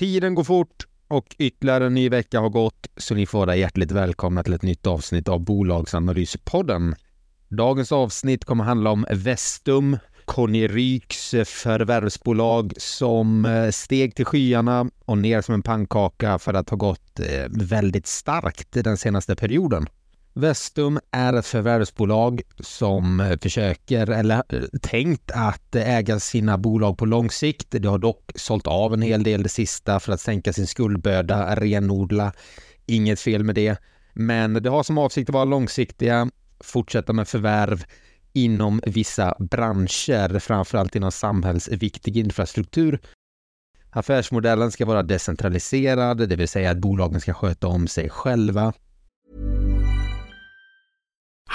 Tiden går fort och ytterligare en ny vecka har gått så ni får vara hjärtligt välkomna till ett nytt avsnitt av Bolagsanalyspodden. Dagens avsnitt kommer handla om Vestum, Conny Ryks eh, förvärvsbolag som eh, steg till skyarna och ner som en pannkaka för att ha gått eh, väldigt starkt den senaste perioden. Vestum är ett förvärvsbolag som eh, försöker, eller eh, tänkt att eh, äga sina bolag på lång sikt. Det har dock sålt av en hel del det sista för att sänka sin skuldbörda, renodla. Inget fel med det. Men det har som avsikt att vara långsiktiga, fortsätta med förvärv inom vissa branscher, framförallt inom samhällsviktig infrastruktur. Affärsmodellen ska vara decentraliserad, det vill säga att bolagen ska sköta om sig själva.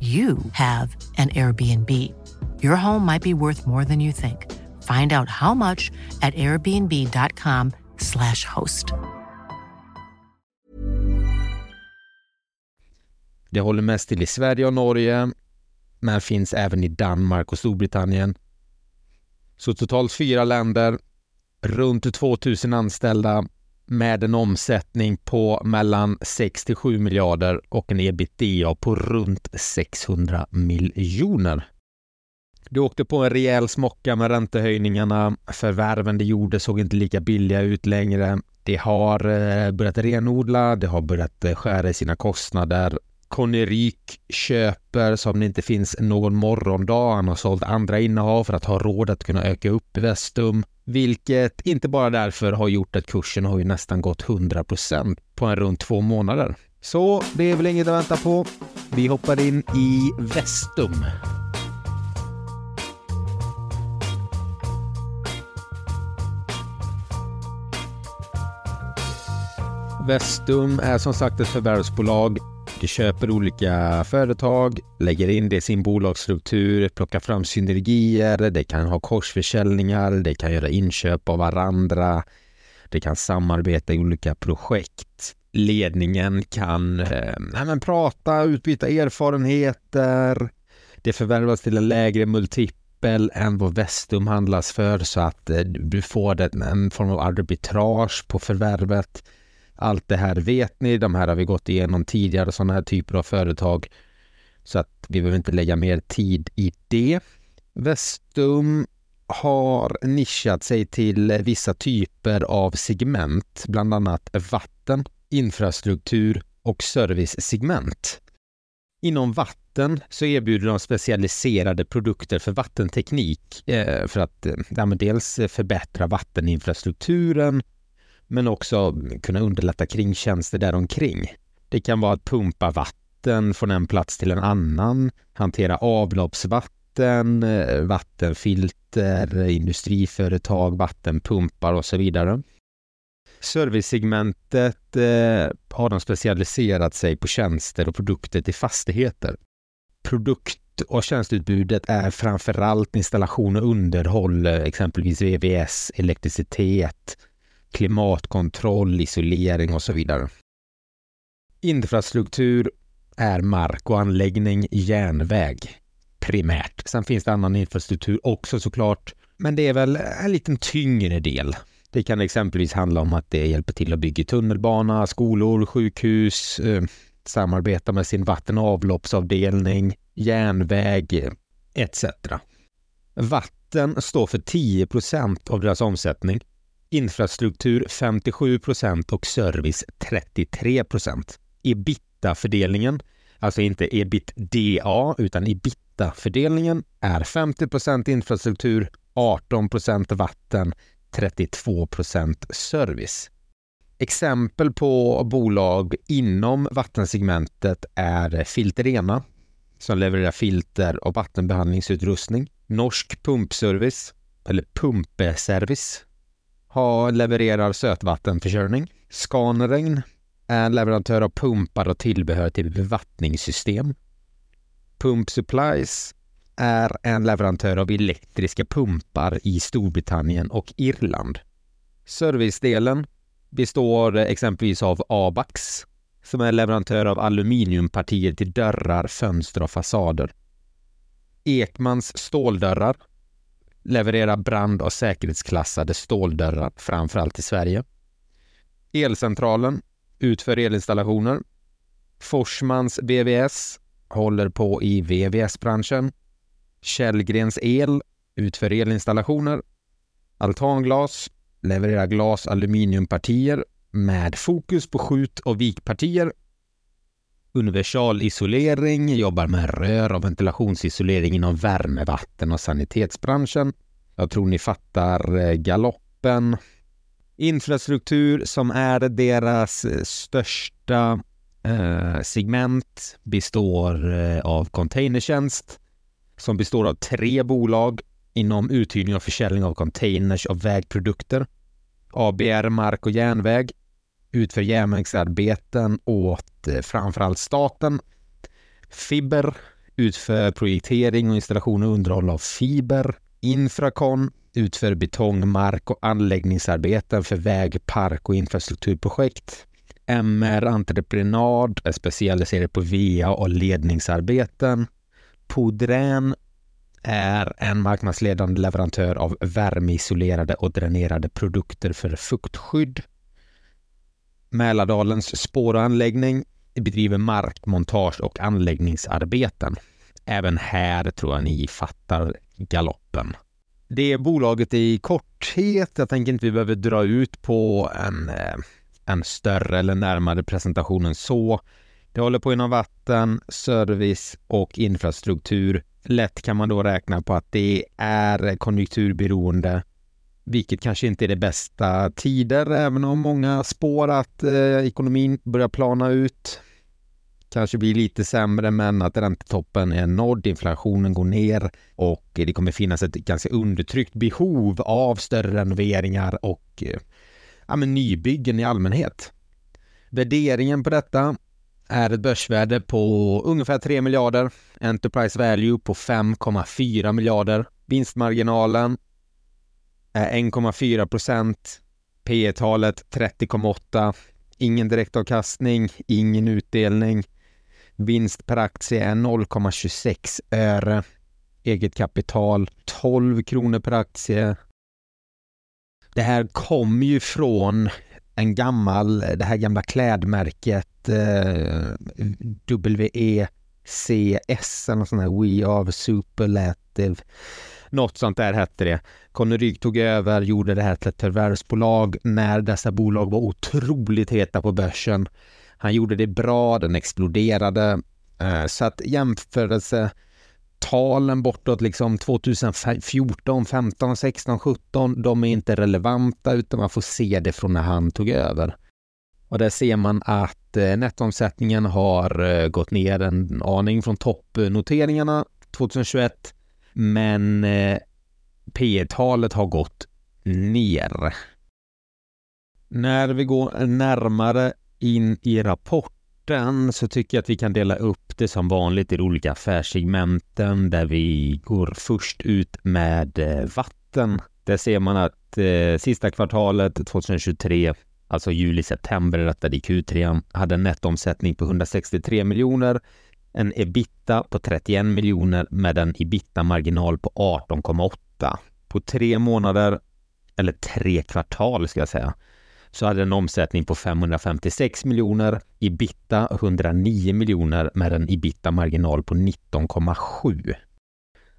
you have an Airbnb. Your home might be worth more than you think. Find out how much at airbnb.com slash host. Det håller mest till i Sverige och Norge, men finns även i Danmark och Storbritannien. Så totalt fyra länder, runt 2000 anställda med en omsättning på mellan 6 till 7 miljarder och en ebitda på runt 600 miljoner. Det åkte på en rejäl smocka med räntehöjningarna. Förvärven det gjorde såg inte lika billiga ut längre. Det har eh, börjat renodla, det har börjat eh, skära i sina kostnader. Conny Rik köper som det inte finns någon morgondag. Han har sålt andra innehav för att ha råd att kunna öka upp i Vestum. Vilket inte bara därför har gjort att kursen har ju nästan gått 100% på en runt två månader. Så det är väl inget att vänta på. Vi hoppar in i Vestum. Vestum är som sagt ett förvärvsbolag du köper olika företag, lägger in det i sin bolagsstruktur, plockar fram synergier, det kan ha korsförsäljningar, det kan göra inköp av varandra, det kan samarbeta i olika projekt. Ledningen kan eh, men, prata, utbyta erfarenheter. Det förvärvas till en lägre multipel än vad Vestum handlas för så att eh, du får en form av arbitrage på förvärvet allt det här vet ni, de här har vi gått igenom tidigare, sådana här typer av företag. Så att vi behöver inte lägga mer tid i det. Vestum har nischat sig till vissa typer av segment, bland annat vatten, infrastruktur och servicesegment. Inom vatten så erbjuder de specialiserade produkter för vattenteknik eh, för att eh, ja, dels förbättra vatteninfrastrukturen men också kunna underlätta kringtjänster däromkring. Det kan vara att pumpa vatten från en plats till en annan, hantera avloppsvatten, eh, vattenfilter, industriföretag, vattenpumpar och så vidare. Servicesegmentet eh, har de specialiserat sig på tjänster och produkter till fastigheter. Produkt och tjänsteutbudet är framförallt installation och underhåll, eh, exempelvis VVS, elektricitet, klimatkontroll, isolering och så vidare. Infrastruktur är mark och anläggning, järnväg primärt. Sen finns det annan infrastruktur också såklart, men det är väl en liten tyngre del. Det kan exempelvis handla om att det hjälper till att bygga tunnelbana, skolor, sjukhus, eh, samarbeta med sin vatten och avloppsavdelning, järnväg etc. Vatten står för 10% av deras omsättning, infrastruktur 57 procent och service 33 procent. Ebitda-fördelningen, alltså inte ebitda utan ebitda-fördelningen är 50 procent infrastruktur, 18 procent vatten, 32 procent service. Exempel på bolag inom vattensegmentet är Filterena som levererar filter och vattenbehandlingsutrustning. Norsk Pumpservice, eller Pumpeservice, har levererar sötvattenförsörjning. Scanregn är en leverantör av pumpar och tillbehör till bevattningssystem. Pump Supplies är en leverantör av elektriska pumpar i Storbritannien och Irland. Servicedelen består exempelvis av Abax som är leverantör av aluminiumpartier till dörrar, fönster och fasader. Ekmans ståldörrar levererar brand och säkerhetsklassade ståldörrar, framförallt i Sverige. Elcentralen utför elinstallationer. Forsmans VVS håller på i VVS-branschen. Källgrens El utför elinstallationer. Altanglas levererar glas aluminiumpartier med fokus på skjut och vikpartier. Universal isolering jobbar med rör och ventilationsisolering inom värmevatten och sanitetsbranschen. Jag tror ni fattar eh, galoppen. Infrastruktur som är deras eh, största eh, segment består eh, av containertjänst som består av tre bolag inom uthyrning och försäljning av containers och vägprodukter. ABR Mark och Järnväg utför järnvägsarbeten åt eh, framförallt staten. Fiber utför projektering och installation och underhåll av fiber. Infracon utför betong, mark och anläggningsarbeten för väg, park och infrastrukturprojekt. MR Entreprenad är specialiserad på VA och ledningsarbeten. Podrän är en marknadsledande leverantör av värmeisolerade och dränerade produkter för fuktskydd. Mälardalens spåranläggning bedriver markmontage och anläggningsarbeten. Även här tror jag ni fattar galoppen. Det är bolaget i korthet. Jag tänker inte vi behöver dra ut på en, eh, en större eller närmare presentation än så. Det håller på inom vatten, service och infrastruktur. Lätt kan man då räkna på att det är konjunkturberoende, vilket kanske inte är det bästa tider, även om många spår att eh, ekonomin börjar plana ut. Kanske blir lite sämre, men att räntetoppen är nådd, inflationen går ner och det kommer finnas ett ganska undertryckt behov av större renoveringar och eh, ja, men nybyggen i allmänhet. Värderingen på detta är ett börsvärde på ungefär 3 miljarder, Enterprise Value på 5,4 miljarder, vinstmarginalen Eh, 1,4 procent, P talet 30,8, ingen direktavkastning, ingen utdelning, vinst per aktie är 0,26 öre, eget kapital 12 kronor per aktie. Det här kommer ju från en gammal, det här gamla klädmärket eh, WECS, eller sån här We Are Superlative. Något sånt där hette det. Conny Rygg tog över, gjorde det här till ett förvärvsbolag när dessa bolag var otroligt heta på börsen. Han gjorde det bra, den exploderade. Eh, så att jämförelsetalen bortåt liksom 2014, 15, 16, 17, de är inte relevanta utan man får se det från när han tog över. Och där ser man att eh, nettoomsättningen har eh, gått ner en aning från toppnoteringarna 2021, men eh, P talet har gått ner. När vi går närmare in i rapporten så tycker jag att vi kan dela upp det som vanligt i de olika affärssegmenten där vi går först ut med eh, vatten. Där ser man att eh, sista kvartalet 2023, alltså juli-september rättade i Q3, hade en nettoomsättning på 163 miljoner, en ebita på 31 miljoner med en ebita-marginal på 18,8. På tre månader, eller tre kvartal ska jag säga, så hade en omsättning på 556 miljoner, ebita 109 miljoner med en ebita-marginal på 19,7.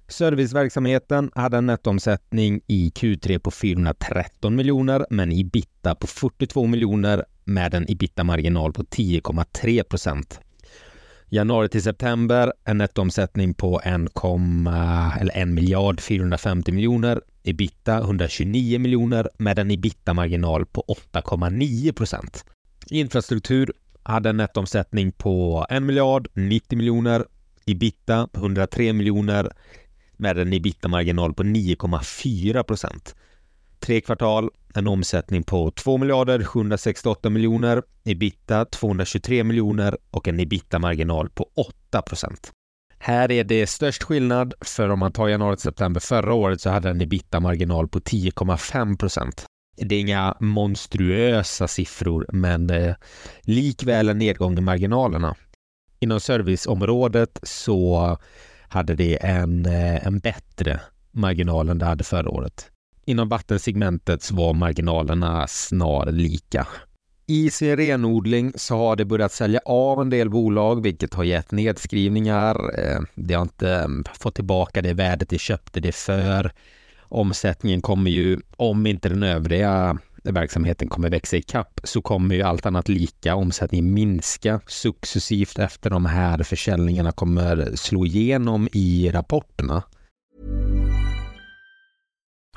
Serviceverksamheten hade en nettoomsättning i Q3 på 413 miljoner men ebita på 42 miljoner med en ebita-marginal på 10,3 procent. Januari till september en nettoomsättning på 1, eller 1 miljard 450 miljoner, ebita 129 miljoner med en ebita-marginal på 8,9 procent. Infrastruktur hade en nettoomsättning på 1 miljard 90 miljoner, ebita 103 miljoner med en ebita-marginal på 9,4 procent. Tre kvartal, en omsättning på 2 miljarder 768 miljoner, ebita 223 miljoner och en ebita-marginal på 8 procent. Här är det störst skillnad, för om man tar januari till september förra året så hade den ebita-marginal på 10,5 procent. Det är inga monstruösa siffror, men eh, likväl en nedgång i marginalerna. Inom serviceområdet så hade det en, eh, en bättre marginal än det hade förra året. Inom vattensegmentet så var marginalerna snarlika. I sin renodling så har det börjat sälja av en del bolag, vilket har gett nedskrivningar. Eh, det har inte mm, fått tillbaka det värdet de köpte det för. Omsättningen kommer ju, om inte den övriga verksamheten kommer växa i kapp så kommer ju allt annat lika omsättningen minska successivt efter de här försäljningarna kommer slå igenom i rapporterna.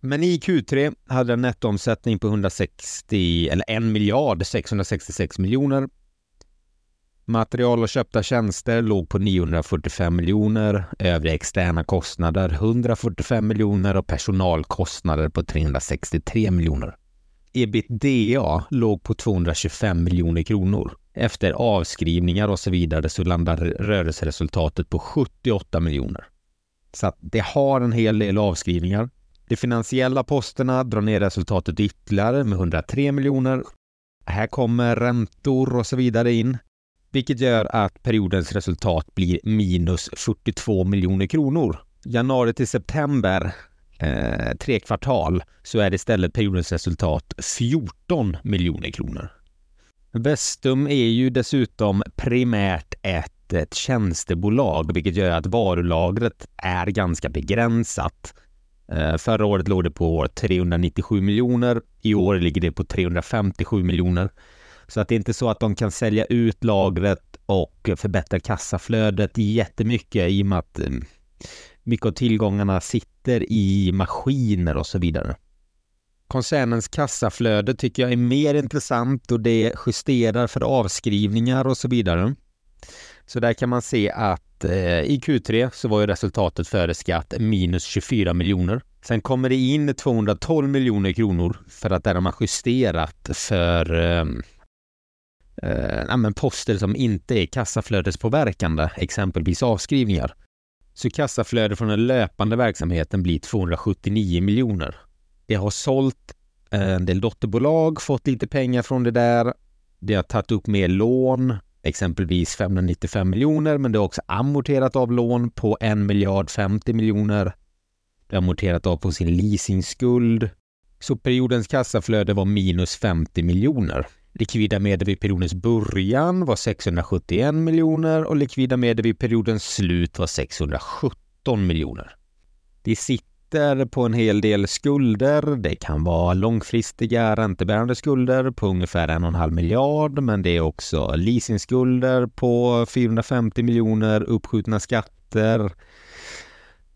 Men i Q3 hade en nettoomsättning på 160 eller 1 miljard 666 miljoner. Material och köpta tjänster låg på 945 miljoner, övriga externa kostnader 145 miljoner och personalkostnader på 363 miljoner. Ebitda låg på 225 miljoner kronor. Efter avskrivningar och så vidare så landar rörelseresultatet på 78 miljoner. Så att det har en hel del avskrivningar. De finansiella posterna drar ner resultatet ytterligare med 103 miljoner. Här kommer räntor och så vidare in, vilket gör att periodens resultat blir minus 42 miljoner kronor. Januari till september, eh, tre kvartal, så är det istället periodens resultat 14 miljoner kronor. Vestum är ju dessutom primärt ett, ett tjänstebolag, vilket gör att varulagret är ganska begränsat. Eh, förra året låg det på 397 miljoner. I år ligger det på 357 miljoner. Så att det är inte så att de kan sälja ut lagret och förbättra kassaflödet jättemycket i och med att eh, mycket av tillgångarna sitter i maskiner och så vidare. Koncernens kassaflöde tycker jag är mer intressant och det justerar för avskrivningar och så vidare. Så där kan man se att att eh, i Q3 så var ju resultatet före skatt minus 24 miljoner. Sen kommer det in 212 miljoner kronor för att där har man justerat för ehm, eh, eh, men poster som inte är kassaflödespåverkande, exempelvis avskrivningar. Så kassaflödet från den löpande verksamheten blir 279 miljoner. Det har sålt eh, en del dotterbolag, fått lite pengar från det där. Det har tagit upp mer lån, exempelvis 595 miljoner, men det har också amorterat av lån på 1 miljard 50 miljoner. Det har amorterat av på sin leasingskuld. Så periodens kassaflöde var minus 50 miljoner. Likvida medel vid periodens början var 671 miljoner och likvida medel vid periodens slut var 617 miljoner. Det sitter på en hel del skulder. Det kan vara långfristiga räntebärande skulder på ungefär en och en halv miljard, men det är också leasingskulder på 450 miljoner, uppskjutna skatter,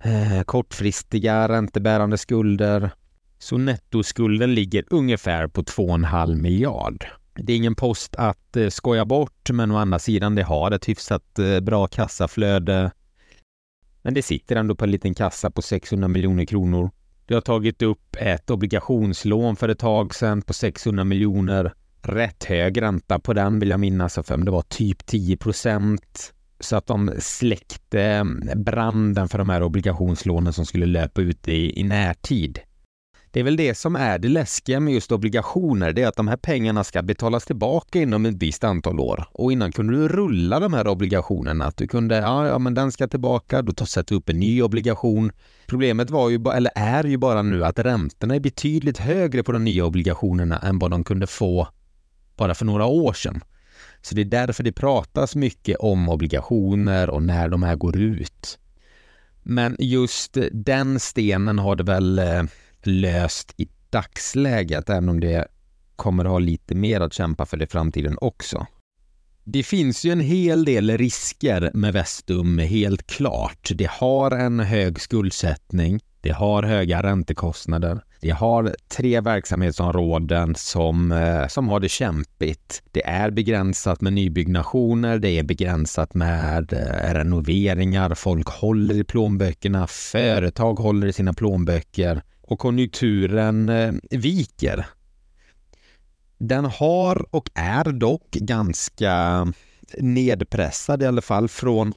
eh, kortfristiga räntebärande skulder. Så nettoskulden ligger ungefär på 2,5 miljard. Det är ingen post att eh, skoja bort, men å andra sidan, det har ett hyfsat eh, bra kassaflöde. Men det sitter ändå på en liten kassa på 600 miljoner kronor. Du har tagit upp ett obligationslån för ett tag sedan på 600 miljoner. Rätt hög ränta på den vill jag minnas, för det var typ 10 procent. Så att de släckte branden för de här obligationslånen som skulle löpa ut i, i närtid. Det är väl det som är det läskiga med just obligationer, det är att de här pengarna ska betalas tillbaka inom ett visst antal år. Och innan kunde du rulla de här obligationerna, att du kunde, ja, ja men den ska tillbaka, då sätter du upp en ny obligation. Problemet var ju, eller är ju bara nu att räntorna är betydligt högre på de nya obligationerna än vad de kunde få bara för några år sedan. Så det är därför det pratas mycket om obligationer och när de här går ut. Men just den stenen har det väl eh, löst i dagsläget, även om det kommer att ha lite mer att kämpa för i framtiden också. Det finns ju en hel del risker med Vestum, helt klart. Det har en hög skuldsättning, det har höga räntekostnader, det har tre verksamhetsområden som, eh, som har det kämpigt. Det är begränsat med nybyggnationer, det är begränsat med eh, renoveringar, folk håller i plånböckerna, företag håller i sina plånböcker och konjunkturen eh, viker. Den har och är dock ganska nedpressad i alla fall från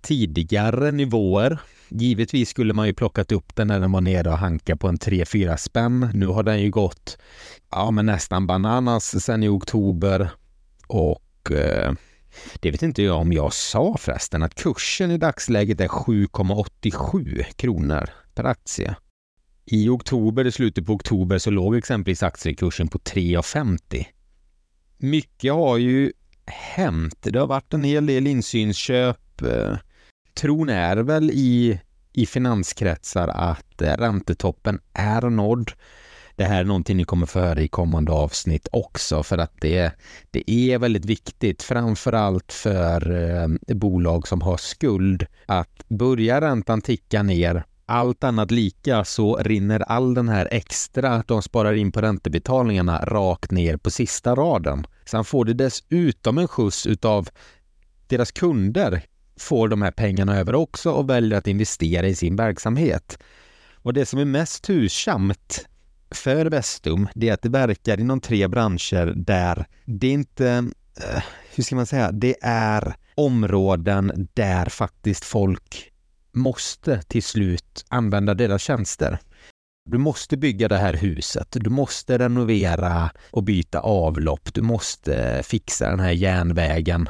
tidigare nivåer. Givetvis skulle man ju plockat upp den när den var nere och hanka på en 3-4 spänn. Nu har den ju gått ja, men nästan bananas sen i oktober och eh, det vet inte jag om jag sa förresten att kursen i dagsläget är 7,87 kronor per aktie. I oktober, i slutet på oktober, så låg exempelvis aktiekursen på 3,50. Mycket har ju hänt. Det har varit en hel del insynsköp. Eh, tron är väl i, i finanskretsar att eh, räntetoppen är nådd. Det här är någonting ni kommer få höra i kommande avsnitt också för att det, det är väldigt viktigt, framförallt för eh, bolag som har skuld, att börja räntan ticka ner allt annat lika så rinner all den här extra de sparar in på räntebetalningarna rakt ner på sista raden. Sen får det dessutom en skjuts utav deras kunder får de här pengarna över också och väljer att investera i sin verksamhet. Och det som är mest tursamt för Vestum, det är att det verkar inom tre branscher där det inte, eh, hur ska man säga, det är områden där faktiskt folk måste till slut använda deras tjänster. Du måste bygga det här huset, du måste renovera och byta avlopp, du måste fixa den här järnvägen.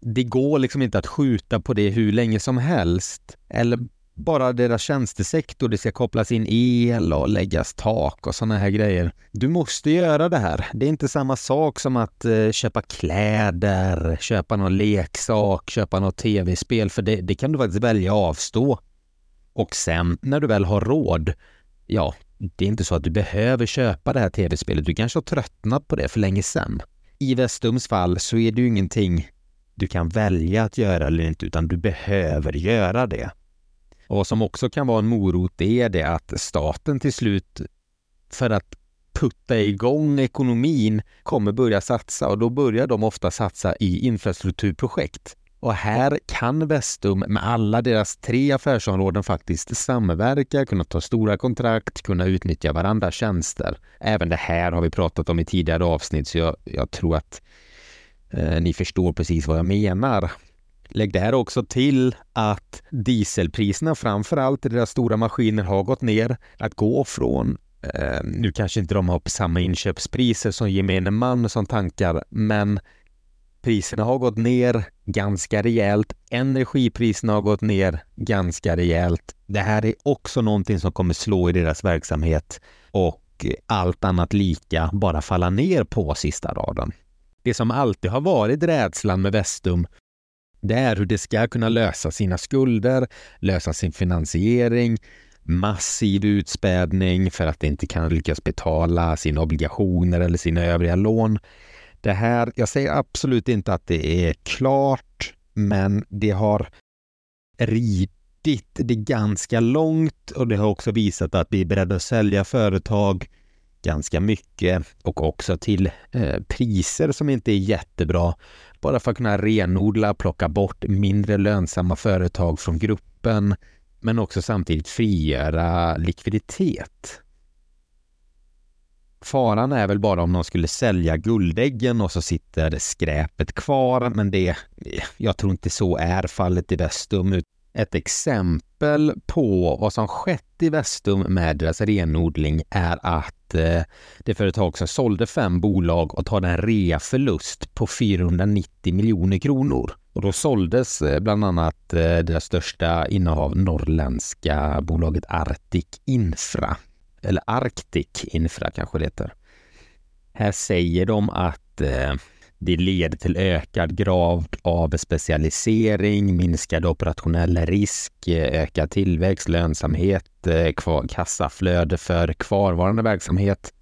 Det går liksom inte att skjuta på det hur länge som helst. Eller bara deras tjänstesektor, det ska kopplas in el och läggas tak och sådana här grejer. Du måste göra det här. Det är inte samma sak som att eh, köpa kläder, köpa någon leksak, köpa något tv-spel, för det, det kan du faktiskt välja att avstå. Och sen när du väl har råd, ja, det är inte så att du behöver köpa det här tv-spelet. Du kanske har tröttnat på det för länge sedan. I Vestums fall så är det ju ingenting du kan välja att göra eller inte, utan du behöver göra det. Och vad som också kan vara en morot är det att staten till slut för att putta igång ekonomin kommer börja satsa och då börjar de ofta satsa i infrastrukturprojekt. Och här kan Vestum med alla deras tre affärsområden faktiskt samverka, kunna ta stora kontrakt, kunna utnyttja varandras tjänster. Även det här har vi pratat om i tidigare avsnitt så jag, jag tror att eh, ni förstår precis vad jag menar. Lägg där också till att dieselpriserna framför allt i deras stora maskiner har gått ner. Att gå från eh, nu kanske inte de har samma inköpspriser som gemene man som tankar, men Priserna har gått ner ganska rejält. Energipriserna har gått ner ganska rejält. Det här är också någonting som kommer slå i deras verksamhet och allt annat lika bara falla ner på sista raden. Det som alltid har varit rädslan med Vestum det är hur det ska kunna lösa sina skulder, lösa sin finansiering, massiv utspädning för att det inte kan lyckas betala sina obligationer eller sina övriga lån. Det här, jag säger absolut inte att det är klart, men det har ridit det ganska långt och det har också visat att vi är beredda att sälja företag ganska mycket och också till eh, priser som inte är jättebra. Bara för att kunna renodla, plocka bort mindre lönsamma företag från gruppen men också samtidigt frigöra likviditet. Faran är väl bara om de skulle sälja guldäggen och så sitter skräpet kvar, men det, jag tror inte så är fallet i Vestum. Ett exempel på vad som skett i Vestum med deras renodling är att eh, det företag som sålde fem bolag och tar en reaförlust på 490 miljoner kronor. Och då såldes eh, bland annat eh, deras största innehav, norrländska bolaget Arctic Infra eller Arctic Infra kanske det heter. Här säger de att eh, det leder till ökad grad av specialisering, minskad operationell risk, eh, ökad tillväxt, lönsamhet, eh, kassaflöde för kvarvarande verksamhet.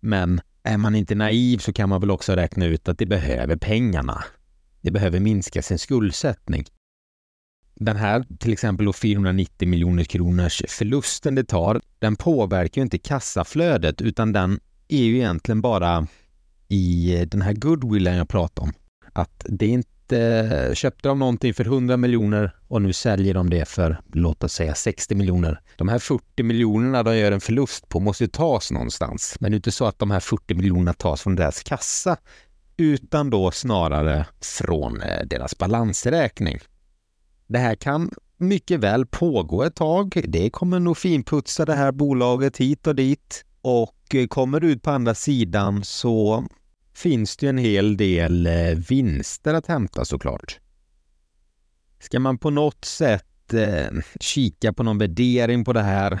Men är man inte naiv så kan man väl också räkna ut att det behöver pengarna. Det behöver minska sin skuldsättning den här till exempel 490 miljoner kronors förlusten det tar, den påverkar ju inte kassaflödet utan den är ju egentligen bara i eh, den här goodwillen jag pratade om. Att det är inte, köpte de någonting för 100 miljoner och nu säljer de det för, låt oss säga 60 miljoner. De här 40 miljonerna de gör en förlust på måste ju tas någonstans. Men det är inte så att de här 40 miljonerna tas från deras kassa utan då snarare från eh, deras balansräkning. Det här kan mycket väl pågå ett tag. Det kommer nog finputsa det här bolaget hit och dit och eh, kommer ut på andra sidan så finns det en hel del eh, vinster att hämta såklart. Ska man på något sätt eh, kika på någon värdering på det här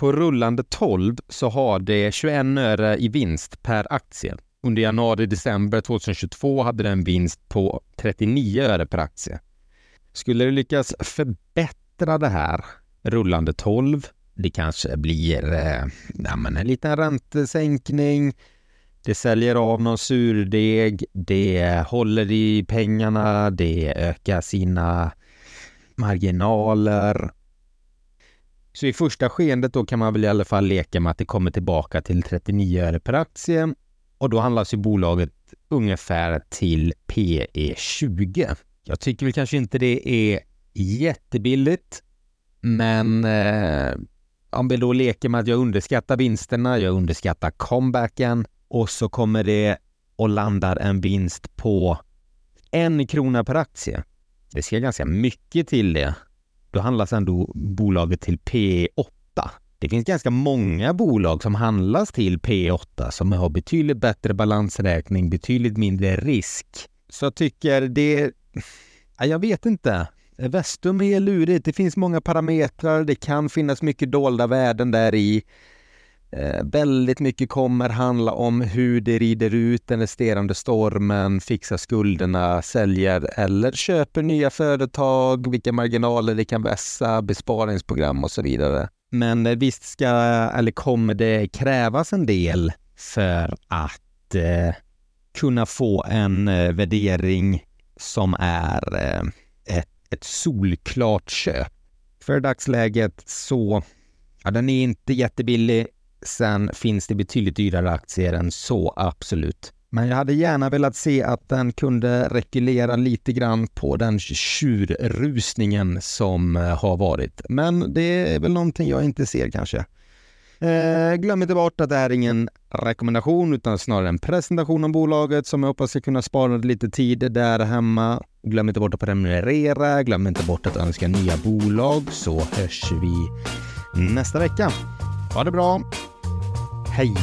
På rullande 12 så har det 21 öre i vinst per aktie. Under januari-december 2022 hade den vinst på 39 öre per aktie. Skulle det lyckas förbättra det här rullande 12 Det kanske blir eh, ja, men en liten räntesänkning. Det säljer av någon surdeg. Det håller i pengarna. Det ökar sina marginaler. Så i första skeendet då kan man väl i alla fall leka med att det kommer tillbaka till 39 öre per aktie och då handlas ju bolaget ungefär till PE 20. Jag tycker väl kanske inte det är jättebilligt, men eh, om vi då leker med att jag underskattar vinsterna, jag underskattar comebacken och så kommer det och landar en vinst på en krona per aktie. Det ser ganska mycket till det. Då handlas ändå bolaget till P8. Det finns ganska många bolag som handlas till P8 som har betydligt bättre balansräkning, betydligt mindre risk. Så jag tycker det... Jag vet inte. Vestum är lurigt. Det finns många parametrar. Det kan finnas mycket dolda värden där i. Eh, väldigt mycket kommer handla om hur det rider ut den resterande stormen, fixar skulderna, säljer eller köper nya företag, vilka marginaler det kan vässa, besparingsprogram och så vidare. Men eh, visst ska, eller kommer det krävas en del för att eh, kunna få en eh, värdering som är eh, ett, ett solklart köp. För dagsläget så, ja den är inte jättebillig. Sen finns det betydligt dyrare aktier än så, absolut. Men jag hade gärna velat se att den kunde rekylera lite grann på den tjurrusningen som eh, har varit. Men det är väl någonting jag inte ser kanske. Eh, glöm inte bort att det här är ingen rekommendation utan snarare en presentation om bolaget som jag hoppas ska kunna spara lite tid där hemma. Glöm inte bort att prenumerera, glöm inte bort att önska nya bolag så hörs vi nästa vecka. Ha det bra! حيي